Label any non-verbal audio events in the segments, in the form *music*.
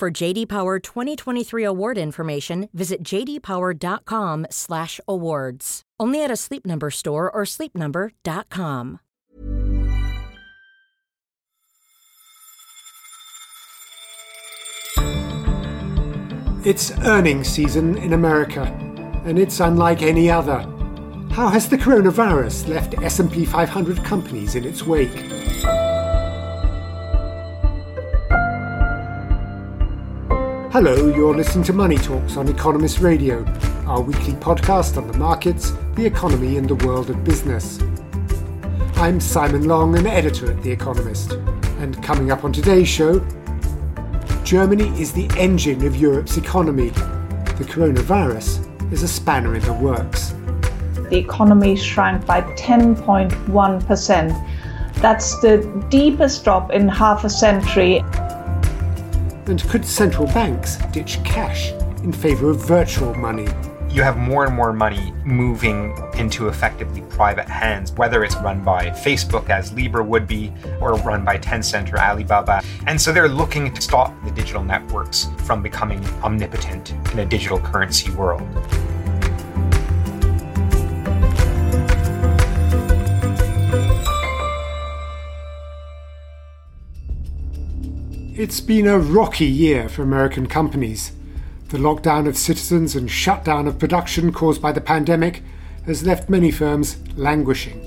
For JD Power 2023 award information, visit jdpower.com/awards. Only at a Sleep Number store or sleepnumber.com. It's earnings season in America, and it's unlike any other. How has the coronavirus left S&P 500 companies in its wake? Hello, you're listening to Money Talks on Economist Radio, our weekly podcast on the markets, the economy, and the world of business. I'm Simon Long, an editor at The Economist, and coming up on today's show, Germany is the engine of Europe's economy. The coronavirus is a spanner in the works. The economy shrank by 10.1%. That's the deepest drop in half a century. And could central banks ditch cash in favour of virtual money? you have more and more money moving into effectively private hands, whether it's run by Facebook, as Libra would be, or run by Tencent or Alibaba. And so they're looking to stop the digital networks from becoming omnipotent in a digital currency world. It's been a rocky year for American companies. The lockdown of citizens and shutdown of production caused by the pandemic has left many firms languishing.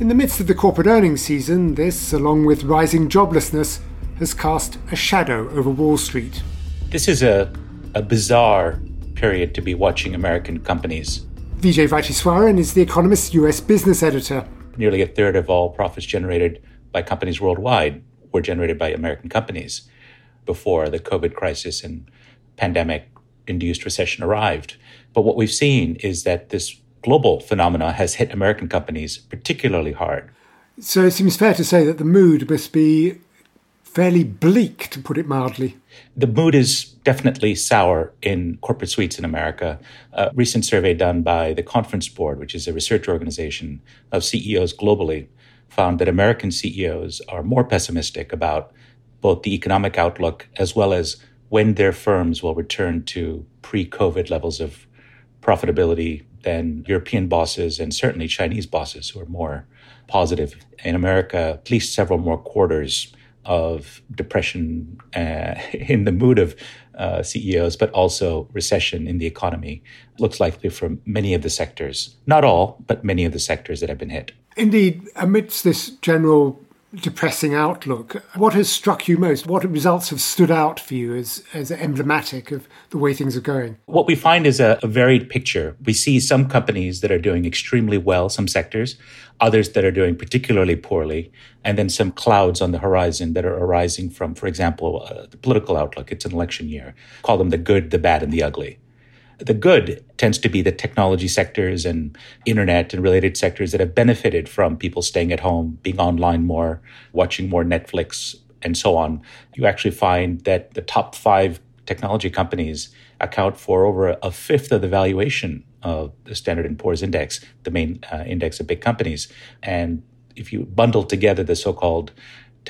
In the midst of the corporate earnings season, this, along with rising joblessness, has cast a shadow over Wall Street. This is a, a bizarre period to be watching American companies. Vijay Vaitheeswaran is The Economist's US business editor. Nearly a third of all profits generated by companies worldwide were generated by American companies before the COVID crisis and pandemic induced recession arrived. But what we've seen is that this global phenomena has hit American companies particularly hard. So it seems fair to say that the mood must be fairly bleak, to put it mildly. The mood is definitely sour in corporate suites in America. A recent survey done by the Conference Board, which is a research organization of CEOs globally, found that American CEOs are more pessimistic about both the economic outlook as well as when their firms will return to pre COVID levels of profitability than European bosses and certainly Chinese bosses who are more positive. In America, at least several more quarters of depression uh, *laughs* in the mood of uh, CEOs, but also recession in the economy looks likely for many of the sectors. Not all, but many of the sectors that have been hit. Indeed, amidst this general depressing outlook. What has struck you most? What results have stood out for you as, as emblematic of the way things are going? What we find is a, a, varied picture. We see some companies that are doing extremely well, some sectors, others that are doing particularly poorly, and then some clouds on the horizon that are arising from, for example, uh, the political outlook. It's an election year. Call them the good, the bad, and the ugly. The good tends to be the technology sectors and internet and related sectors that have benefited from people staying at home, being online more, watching more Netflix, and so on. You actually find that the top five technology companies account for over a fifth of the valuation of the Standard & Poor's index, the main uh, index of big companies. And if you bundle together the so-called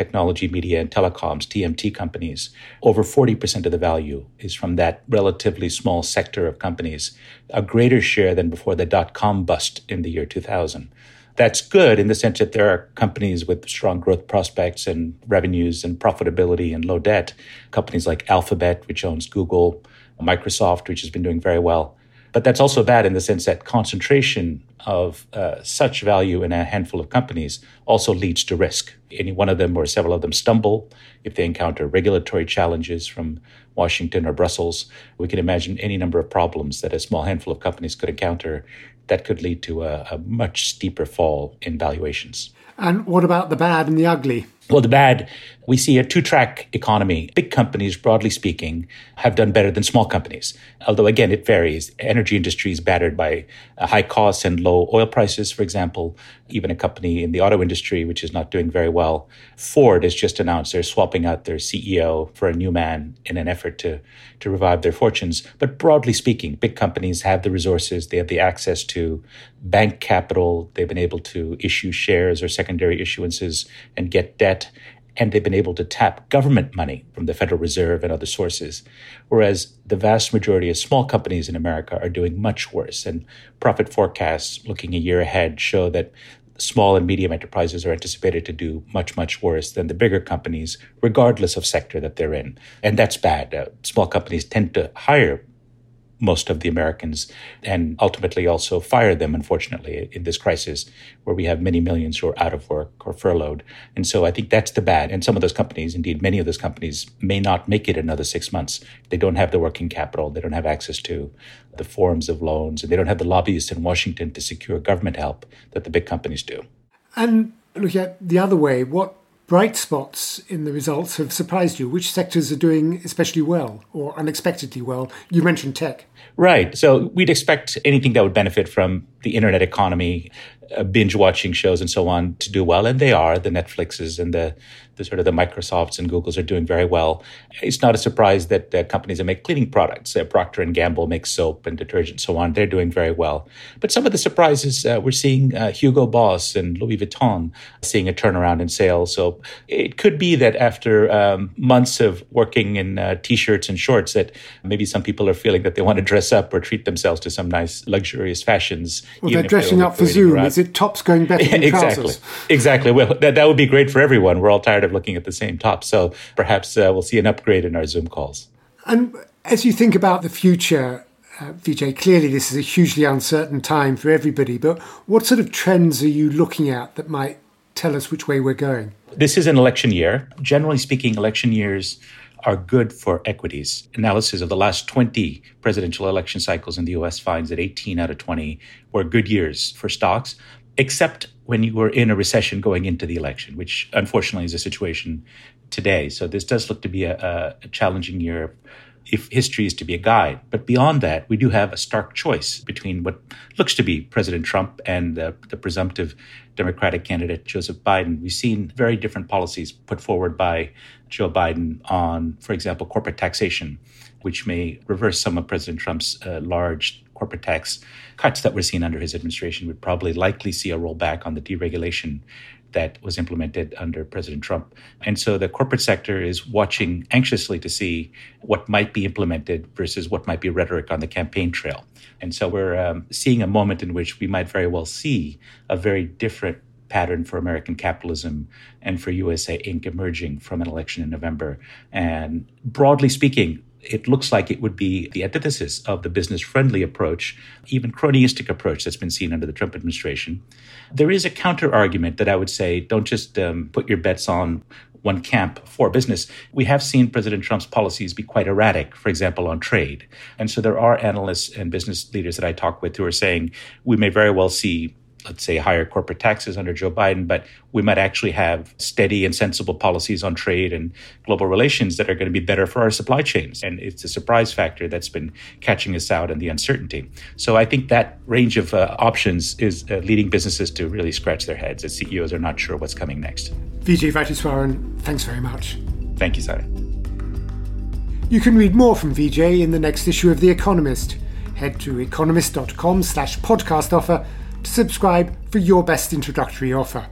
technology, media, and telecoms, TMT companies, over 40% of the value is from that relatively small sector of companies, a greater share than before the dot com bust in the year 2000. That's good in the sense that there are companies with strong growth prospects and revenues and profitability and low debt. Companies like Alphabet, which owns Google, Microsoft, which has been doing very well. But that's also bad in the sense that concentration of uh, such value in a handful of companies also leads to risk. Any one of them or several of them stumble if they encounter regulatory challenges from Washington or Brussels. We can imagine any number of problems that a small handful of companies could encounter that could lead to a, a much steeper fall in valuations. And what about the bad and the ugly? Well, the bad, we see a two track economy. Big companies, broadly speaking, have done better than small companies. Although, again, it varies. Energy industry is battered by uh, high costs and low oil prices, for example. Even a company in the auto industry, which is not doing very well. Ford has just announced they're swapping out their CEO for a new man in an effort to, to revive their fortunes. But broadly speaking, big companies have the resources, they have the access to bank capital, they've been able to issue shares or secondary issuances and get debt and they've been able to tap government money from the Federal Reserve and other sources. Whereas the vast majority of small companies in America are doing much worse. And profit forecasts looking a year ahead show that small and medium enterprises are anticipated to do much, much worse than the bigger companies, regardless of sector that they're in. And that's bad. Uh, small companies tend to hire most of the Americans and ultimately also fire them, unfortunately, in this crisis where we have many millions who are out of work or furloughed. And so I think that's the bad. And some of those companies, indeed, many of those companies may not make it another six months. They don't have the working capital, they don't have access to the forms of loans, and they don't have the lobbyists in Washington to secure government help that the big companies do. And look at the other way, what bright spots in the results have surprised you? Which sectors are doing especially well or unexpectedly well? You mentioned tech. Right. So we'd expect anything that would benefit from the internet economy, binge watching shows and so on to do well. And they are. The Netflixes and the the sort of the Microsofts and Googles are doing very well. It's not a surprise that uh, companies that make cleaning products, uh, Procter and Gamble makes soap and detergent and so on, they're doing very well. But some of the surprises uh, we're seeing uh, Hugo Boss and Louis Vuitton seeing a turnaround in sales. So it could be that after um, months of working in uh, t-shirts and shorts, that maybe some people are feeling that they want to dress up or treat themselves to some nice luxurious fashions. Well, they're dressing up for Zoom. Around. It tops going better than exactly. trousers? Exactly. Well, that, that would be great for everyone. We're all tired of of looking at the same top. So perhaps uh, we'll see an upgrade in our Zoom calls. And as you think about the future, uh, Vijay, clearly this is a hugely uncertain time for everybody, but what sort of trends are you looking at that might tell us which way we're going? This is an election year. Generally speaking, election years are good for equities. Analysis of the last 20 presidential election cycles in the US finds that 18 out of 20 were good years for stocks, except when you were in a recession going into the election, which unfortunately is a situation today. So this does look to be a, a challenging year if history is to be a guide. But beyond that, we do have a stark choice between what looks to be President Trump and the, the, presumptive Democratic candidate Joseph Biden. We've seen very different policies put forward by Joe Biden on, for example, corporate taxation, which may reverse some of President Trump's uh, large corporate tax cuts that were seen under his administration would probably likely see a rollback on the deregulation that was implemented under President Trump. And so the corporate sector is watching anxiously to see what might be implemented versus what might be rhetoric on the campaign trail. And so we're um, seeing a moment in which we might very well see a very different pattern for American capitalism and for USA Inc. emerging from an election in November. And broadly speaking, it looks like it would be the antithesis of the business friendly approach, even cronyistic approach that's been seen under the Trump administration. There is a counter argument that I would say don't just um, put your bets on one camp for business. We have seen President Trump's policies be quite erratic, for example, on trade. And so there are analysts and business leaders that I talk with who are saying we may very well see let's say, higher corporate taxes under Joe Biden, but we might actually have steady and sensible policies on trade and global relations that are going to be better for our supply chains. And it's a surprise factor that's been catching us out in the uncertainty. So I think that range of uh, options is uh, leading businesses to really scratch their heads as CEOs are not sure what's coming next. Vijay Vaitheeswaran, thanks very much. Thank you, Simon. You can read more from Vijay in the next issue of The Economist. Head to economist.com slash podcast offer to subscribe for your best introductory offer.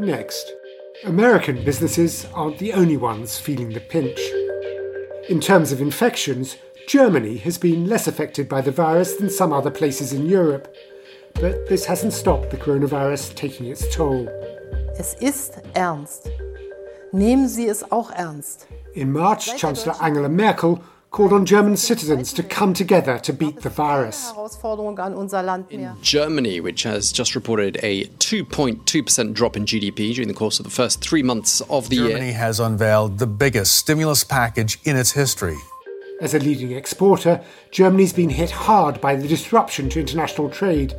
Next, American businesses aren't the only ones feeling the pinch. In terms of infections, Germany has been less affected by the virus than some other places in Europe. But this hasn't stopped the coronavirus taking its toll. Es ist ernst. Nehmen Sie es auch ernst. In March, Chancellor Angela Merkel called on German citizens to come together to beat the virus. In Germany, which has just reported a 2.2% drop in GDP during the course of the first three months of the Germany year. Germany has unveiled the biggest stimulus package in its history. As a leading exporter, Germany's been hit hard by the disruption to international trade.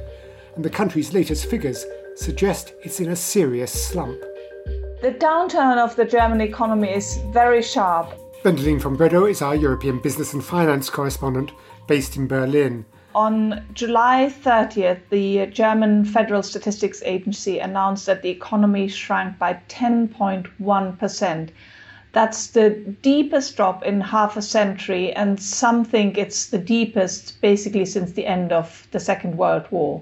and the country's latest figures suggest it's in a serious slump. The downturn of the German economy is very sharp. Wendelin von Bredow is our European business and finance correspondent based in Berlin. On July 30th, the German Federal Statistics Agency announced that the economy shrank by 10.1%. That's the deepest drop in half a century, and some think it's the deepest basically since the end of the Second World War.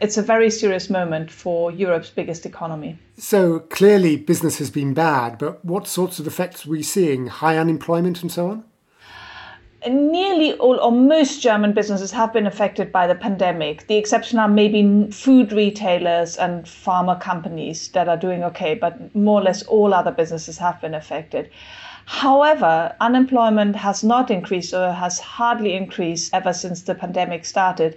It's a very serious moment for Europe's biggest economy. So clearly, business has been bad, but what sorts of effects are we seeing? High unemployment and so on? nearly all or most German businesses have been affected by the pandemic. The exception are maybe food retailers and pharma companies that are doing okay, but more or less all other businesses have been affected. However, unemployment has not increased or has hardly increased ever since the pandemic started.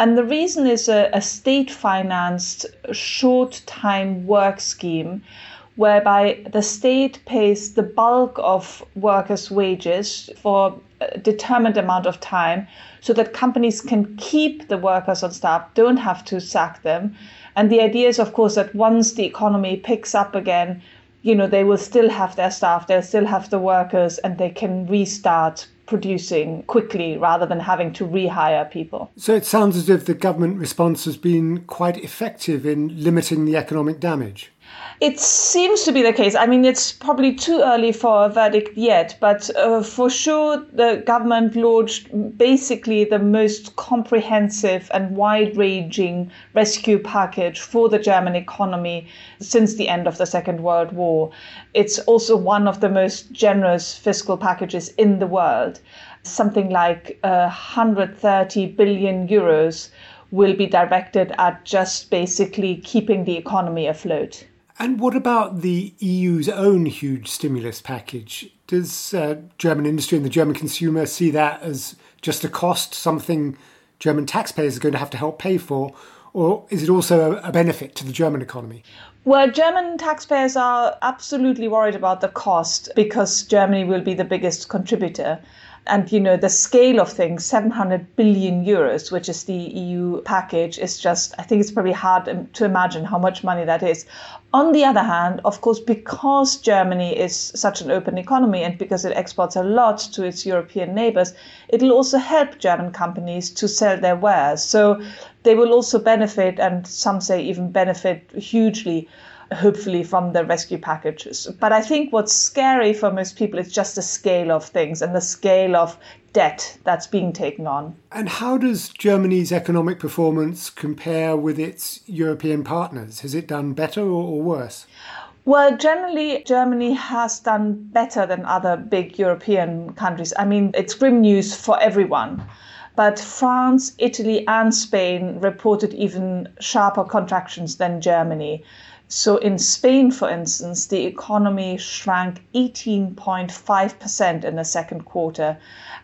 And the reason is a, a state financed short time work scheme whereby the state pays the bulk of workers' wages for a determined amount of time so that companies can keep the workers on staff, don't have to sack them. And the idea is, of course, that once the economy picks up again, you know, they will still have their staff, they'll still have the workers, and they can restart producing quickly rather than having to rehire people. So it sounds as if the government response has been quite effective in limiting the economic damage. It seems to be the case. I mean, it's probably too early for a verdict yet, but uh, for sure, the government launched basically the most comprehensive and wide ranging rescue package for the German economy since the end of the Second World War. It's also one of the most generous fiscal packages in the world. Something like uh, 130 billion euros will be directed at just basically keeping the economy afloat. And what about the EU's own huge stimulus package? Does uh, German industry and the German consumer see that as just a cost, something German taxpayers are going to have to help pay for? Or is it also a, a benefit to the German economy? Well, German taxpayers are absolutely worried about the cost because Germany will be the biggest contributor and you know the scale of things 700 billion euros which is the eu package is just i think it's probably hard to imagine how much money that is. On the other hand of course because germany is such an open economy and because it exports a lot to its european neighbors it'll also help german companies to sell their wares. So they will also benefit and some say even benefit hugely hopefully from the rescue packages. But I think what's scary for most people is just the scale of things and the scale of debt that's being taken on. And how does Germany's economic performance compare with its European partners? Has it done better or, worse? Well, generally, Germany has done better than other big European countries. I mean, it's grim news for everyone. But France, Italy, and Spain reported even sharper contractions than Germany. So in Spain, for instance, the economy shrank 18.5% in the second quarter,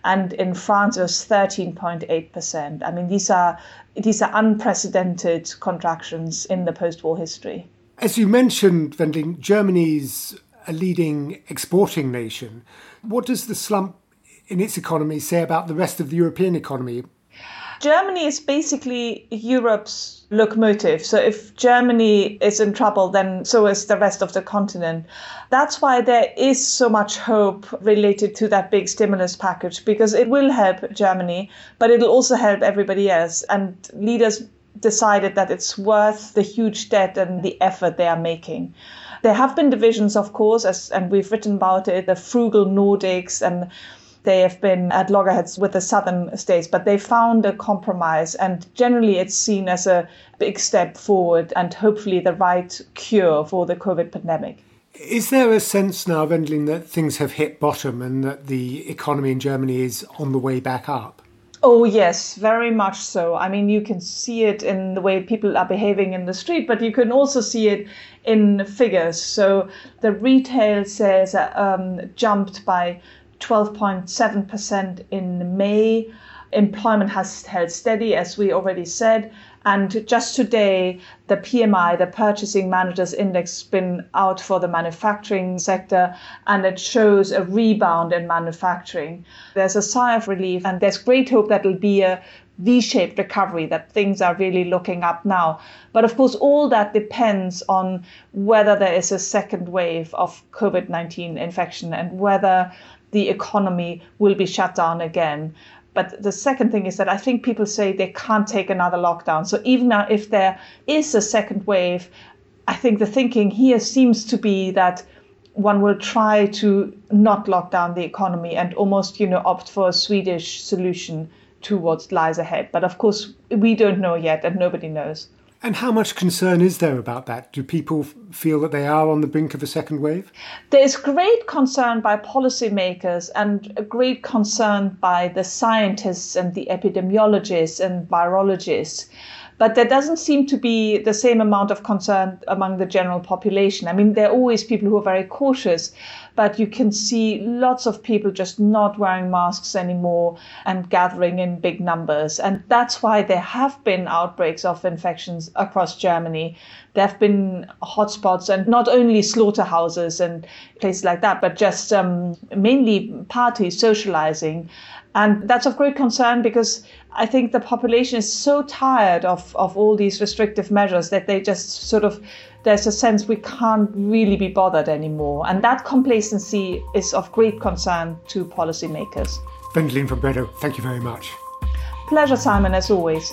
and in France it was 13.8%. I mean, these are these are unprecedented contractions in the post-war history. As you mentioned, Wendelin, Germany's a leading exporting nation. What does the slump in its economy say about the rest of the European economy? Germany is basically Europe's locomotive. So if Germany is in trouble, then so is the rest of the continent. That's why there is so much hope related to that big stimulus package because it will help Germany, but it'll also help everybody else. And leaders decided that it's worth the huge debt and the effort they are making. There have been divisions, of course, as, and we've written about it, the frugal Nordics and they have been at loggerheads with the southern states, but they found a compromise. And generally, it's seen as a big step forward and hopefully the right cure for the COVID pandemic. Is there a sense now, Wendelin, that things have hit bottom and that the economy in Germany is on the way back up? Oh, yes, very much so. I mean, you can see it in the way people are behaving in the street, but you can also see it in figures. So the retail sales um, jumped by 12.7% in May. Employment has held steady, as we already said. And just today, the PMI, the Purchasing Managers Index, been out for the manufacturing sector, and it shows a rebound in manufacturing. There's a sigh of relief, and there's great hope that it'll be a V shaped recovery, that things are really looking up now. But of course, all that depends on whether there is a second wave of COVID 19 infection and whether the economy will be shut down again. But the second thing is that I think people say they can't take another lockdown. So even if there is a second wave, I think the thinking here seems to be that one will try to not lock down the economy and almost, you know, opt for a Swedish solution to what lies ahead. But of course, we don't know yet, and nobody knows. And how much concern is there about that? Do people feel that they are on the brink of a second wave? There's great concern by policymakers and a great concern by the scientists and the epidemiologists and virologists. But there doesn't seem to be the same amount of concern among the general population. I mean, there are always people who are very cautious, but you can see lots of people just not wearing masks anymore and gathering in big numbers. And that's why there have been outbreaks of infections across Germany. There have been hotspots, and not only slaughterhouses and places like that, but just um, mainly parties socializing. And that's of great concern because I think the population is so tired of, of all these restrictive measures that they just sort of, there's a sense we can't really be bothered anymore. And that complacency is of great concern to policymakers. Wendelin von thank you very much. Pleasure, Simon, as always.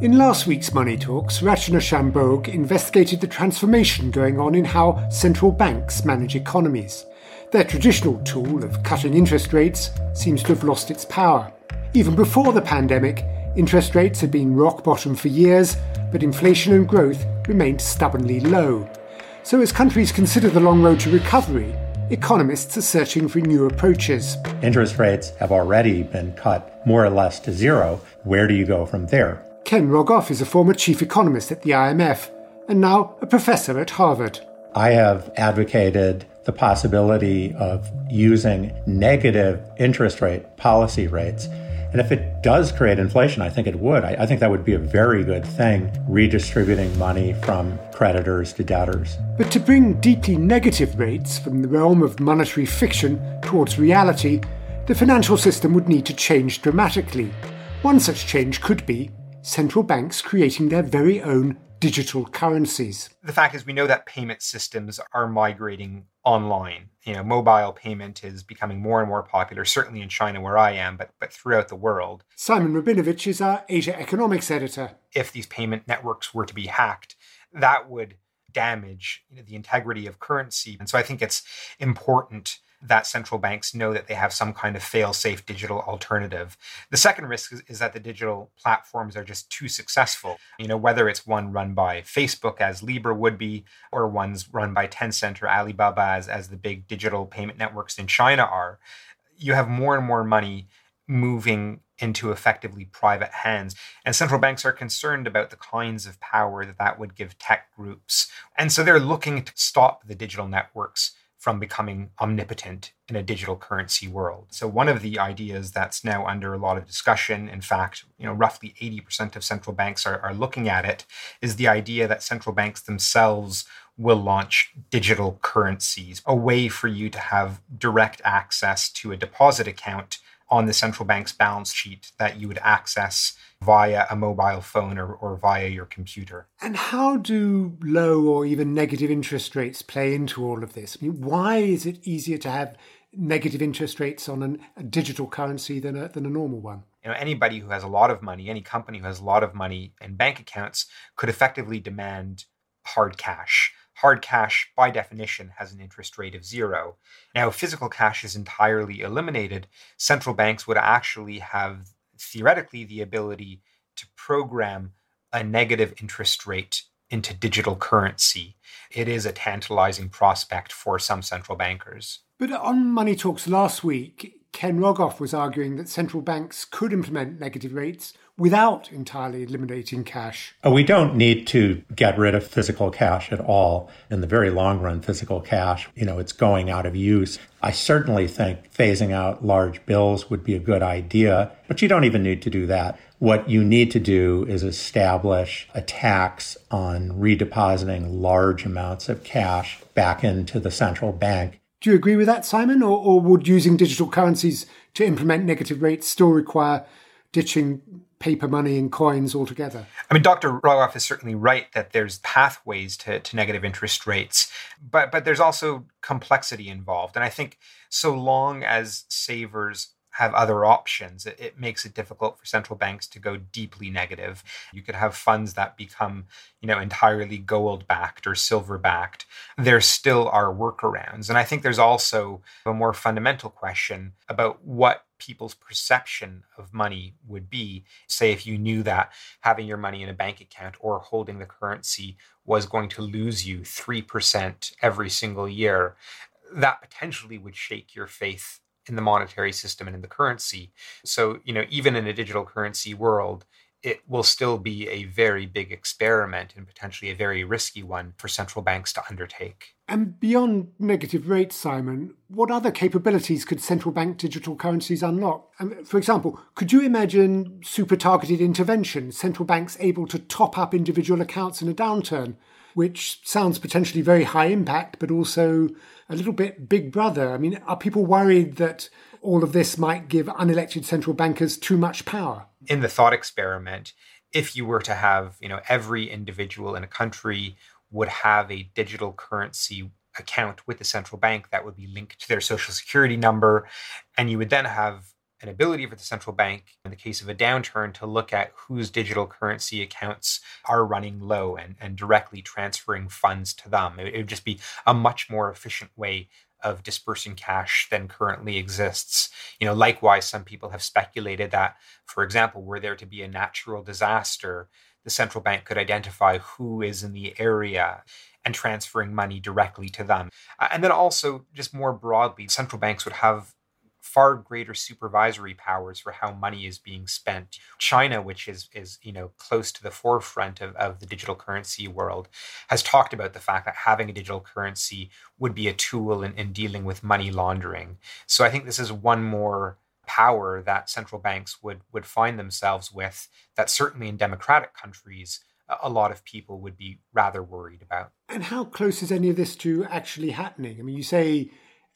In last week's Money Talks, Rachana Shanbhogue investigated the transformation going on in how central banks manage economies. Their traditional tool of cutting interest rates seems to have lost its power. Even before the pandemic, interest rates had been rock bottom for years, but inflation and growth remained stubbornly low. So, as countries consider the long road to recovery, economists are searching for new approaches. Interest rates have already been cut more or less to zero. Where do you go from there? Ken Rogoff is a former chief economist at the IMF and now a professor at Harvard. I have advocated the possibility of using negative interest rate policy rates. And if it does create inflation, I think it would. I, I, think that would be a very good thing, redistributing money from creditors to debtors. But to bring deeply negative rates from the realm of monetary fiction towards reality, the financial system would need to change dramatically. One such change could be central banks creating their very own digital currencies. The fact is, we know that payment systems are migrating online. You know, mobile payment is becoming more and more popular, certainly in China where I am, but but throughout the world. Simon Rabinovitch is our Asia economics editor. If these payment networks were to be hacked, that would damage you know, the integrity of currency. And so I think it's important that central banks know that they have some kind of fail safe digital alternative. The second risk is, is, that the digital platforms are just too successful. You know, whether it's one run by Facebook as Libra would be, or one's run by Tencent or Alibaba as, as the big digital payment networks in China are, you have more and more money moving into effectively private hands. And central banks are concerned about the kinds of power that that would give tech groups. And so they're looking to stop the digital networks from becoming omnipotent in a digital currency world. So one of the ideas that's now under a lot of discussion, in fact, you know, roughly 80% of central banks are, are looking at it, is the idea that central banks themselves will launch digital currencies, a way for you to have direct access to a deposit account on the central bank's balance sheet that you would access via a mobile phone or, or via your computer. And how do low or even negative interest rates play into all of this? I mean, why is it easier to have negative interest rates on an, a digital currency than a, than a normal one? You know, anybody who has a lot of money, any company who has a lot of money in bank accounts could effectively demand hard cash hard cash, by definition, has an interest rate of zero. Now, if physical cash is entirely eliminated, central banks would actually have theoretically the ability to program a negative interest rate into digital currency, it is a tantalizing prospect for some central bankers. But on Money Talks last week, Ken Rogoff was arguing that central banks could implement negative rates without entirely eliminating cash. Uh, we don't need to get rid of physical cash at all. In the very long run, physical cash, you know, it's going out of use. I certainly think phasing out large bills would be a good idea, but you don't even need to do that. What you need to do is establish a tax on redepositing large amounts of cash back into the central bank. Do you agree with that, Simon? Or, or would using digital currencies to implement negative rates still require ditching paper money and coins altogether. I mean, Dr. Rogoff is certainly right that there's pathways to, to negative interest rates, but but there's also complexity involved. And I think so long as savers have other options, it, it, makes it difficult for central banks to go deeply negative. You could have funds that become, you know, entirely gold backed or silver backed. There still are workarounds. And I think there's also a more fundamental question about what people's perception of money would be. Say, if you knew that having your money in a bank account or holding the currency was going to lose you 3% every single year, that potentially would shake your faith in the monetary system and in the currency. So, you know, even in a digital currency world, it will still be a very big experiment and potentially a very risky one for central banks to undertake. And beyond negative rates, Simon, what other capabilities could central bank digital currencies unlock? for example, could you imagine super targeted intervention, central banks able to top up individual accounts in a downturn, which sounds potentially very high impact, but also a little bit big brother? I mean, are people worried that all of this might give unelected central bankers too much power? In the thought experiment, if you were to have, you know, every individual in a country would have a digital currency account with the central bank that would be linked to their social security number, and you would then have an ability for the central bank, in the case of a downturn, to look at whose digital currency accounts are running low and, and directly transferring funds to them. It, it would just be a much more efficient way of dispersing cash than currently exists. You know, likewise, some people have speculated that, for example, were there to be a natural disaster, the central bank could identify who is in the area and transferring money directly to them. And then also, just more broadly, central banks would have far greater supervisory powers for how money is being spent. China, which is is you know close to the forefront of, of the digital currency world, has talked about the fact that having a digital currency would be a tool in, in dealing with money laundering. So I think this is one more power that central banks would would find themselves with that certainly in democratic countries a lot of people would be rather worried about. And how close is any of this to actually happening? I mean, you say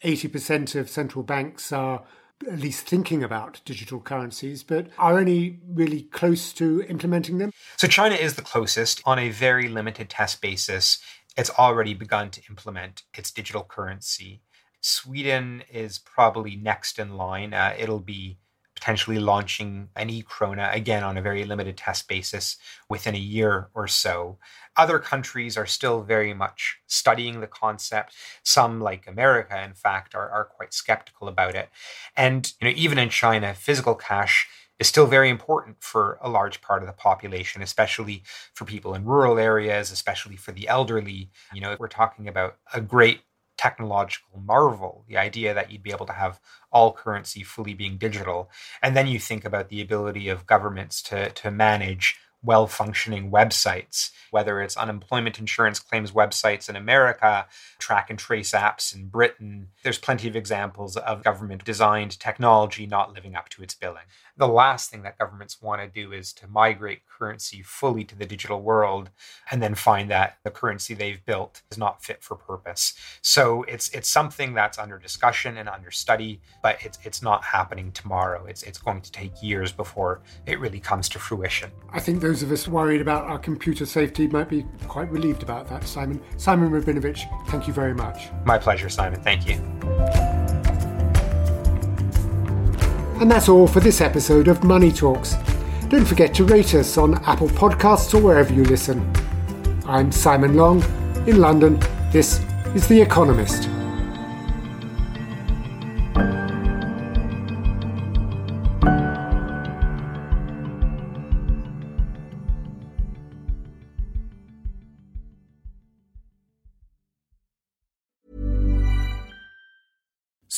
80% of central banks are at least thinking about digital currencies, but are any really close to implementing them? So China is the closest on a very limited test basis. It's already begun to implement its digital currency. Sweden is probably next in line. Uh, it'll be potentially launching an e-krona again on a very limited test basis within a year or so. Other countries are still very much studying the concept. Some, like America, in fact, are, are quite skeptical about it. And you know, even in China, physical cash is still very important for a large part of the population, especially for people in rural areas, especially for the elderly. You know, we're talking about a great technological marvel, the idea that you'd be able to have all currency fully being digital. And then you think about the ability of governments to, to manage well functioning websites, whether it's unemployment insurance claims websites in America, track and trace apps in Britain. There's plenty of examples of government designed technology not living up to its billing. The last thing that governments want to do is to migrate currency fully to the digital world and then find that the currency they've built is not fit for purpose. So it's it's something that's under discussion and under study, but it's it's not happening tomorrow. It's it's going to take years before it really comes to fruition. I think those of us worried about our computer safety might be quite relieved about that, Simon. Simon Rabinovitch, thank you very much. My pleasure, Simon. Thank you. And that's all for this episode of Money Talks. Don't forget to rate us on Apple Podcasts or wherever you listen. I'm Simon Long in London. This is The Economist.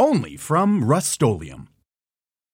Only from Rust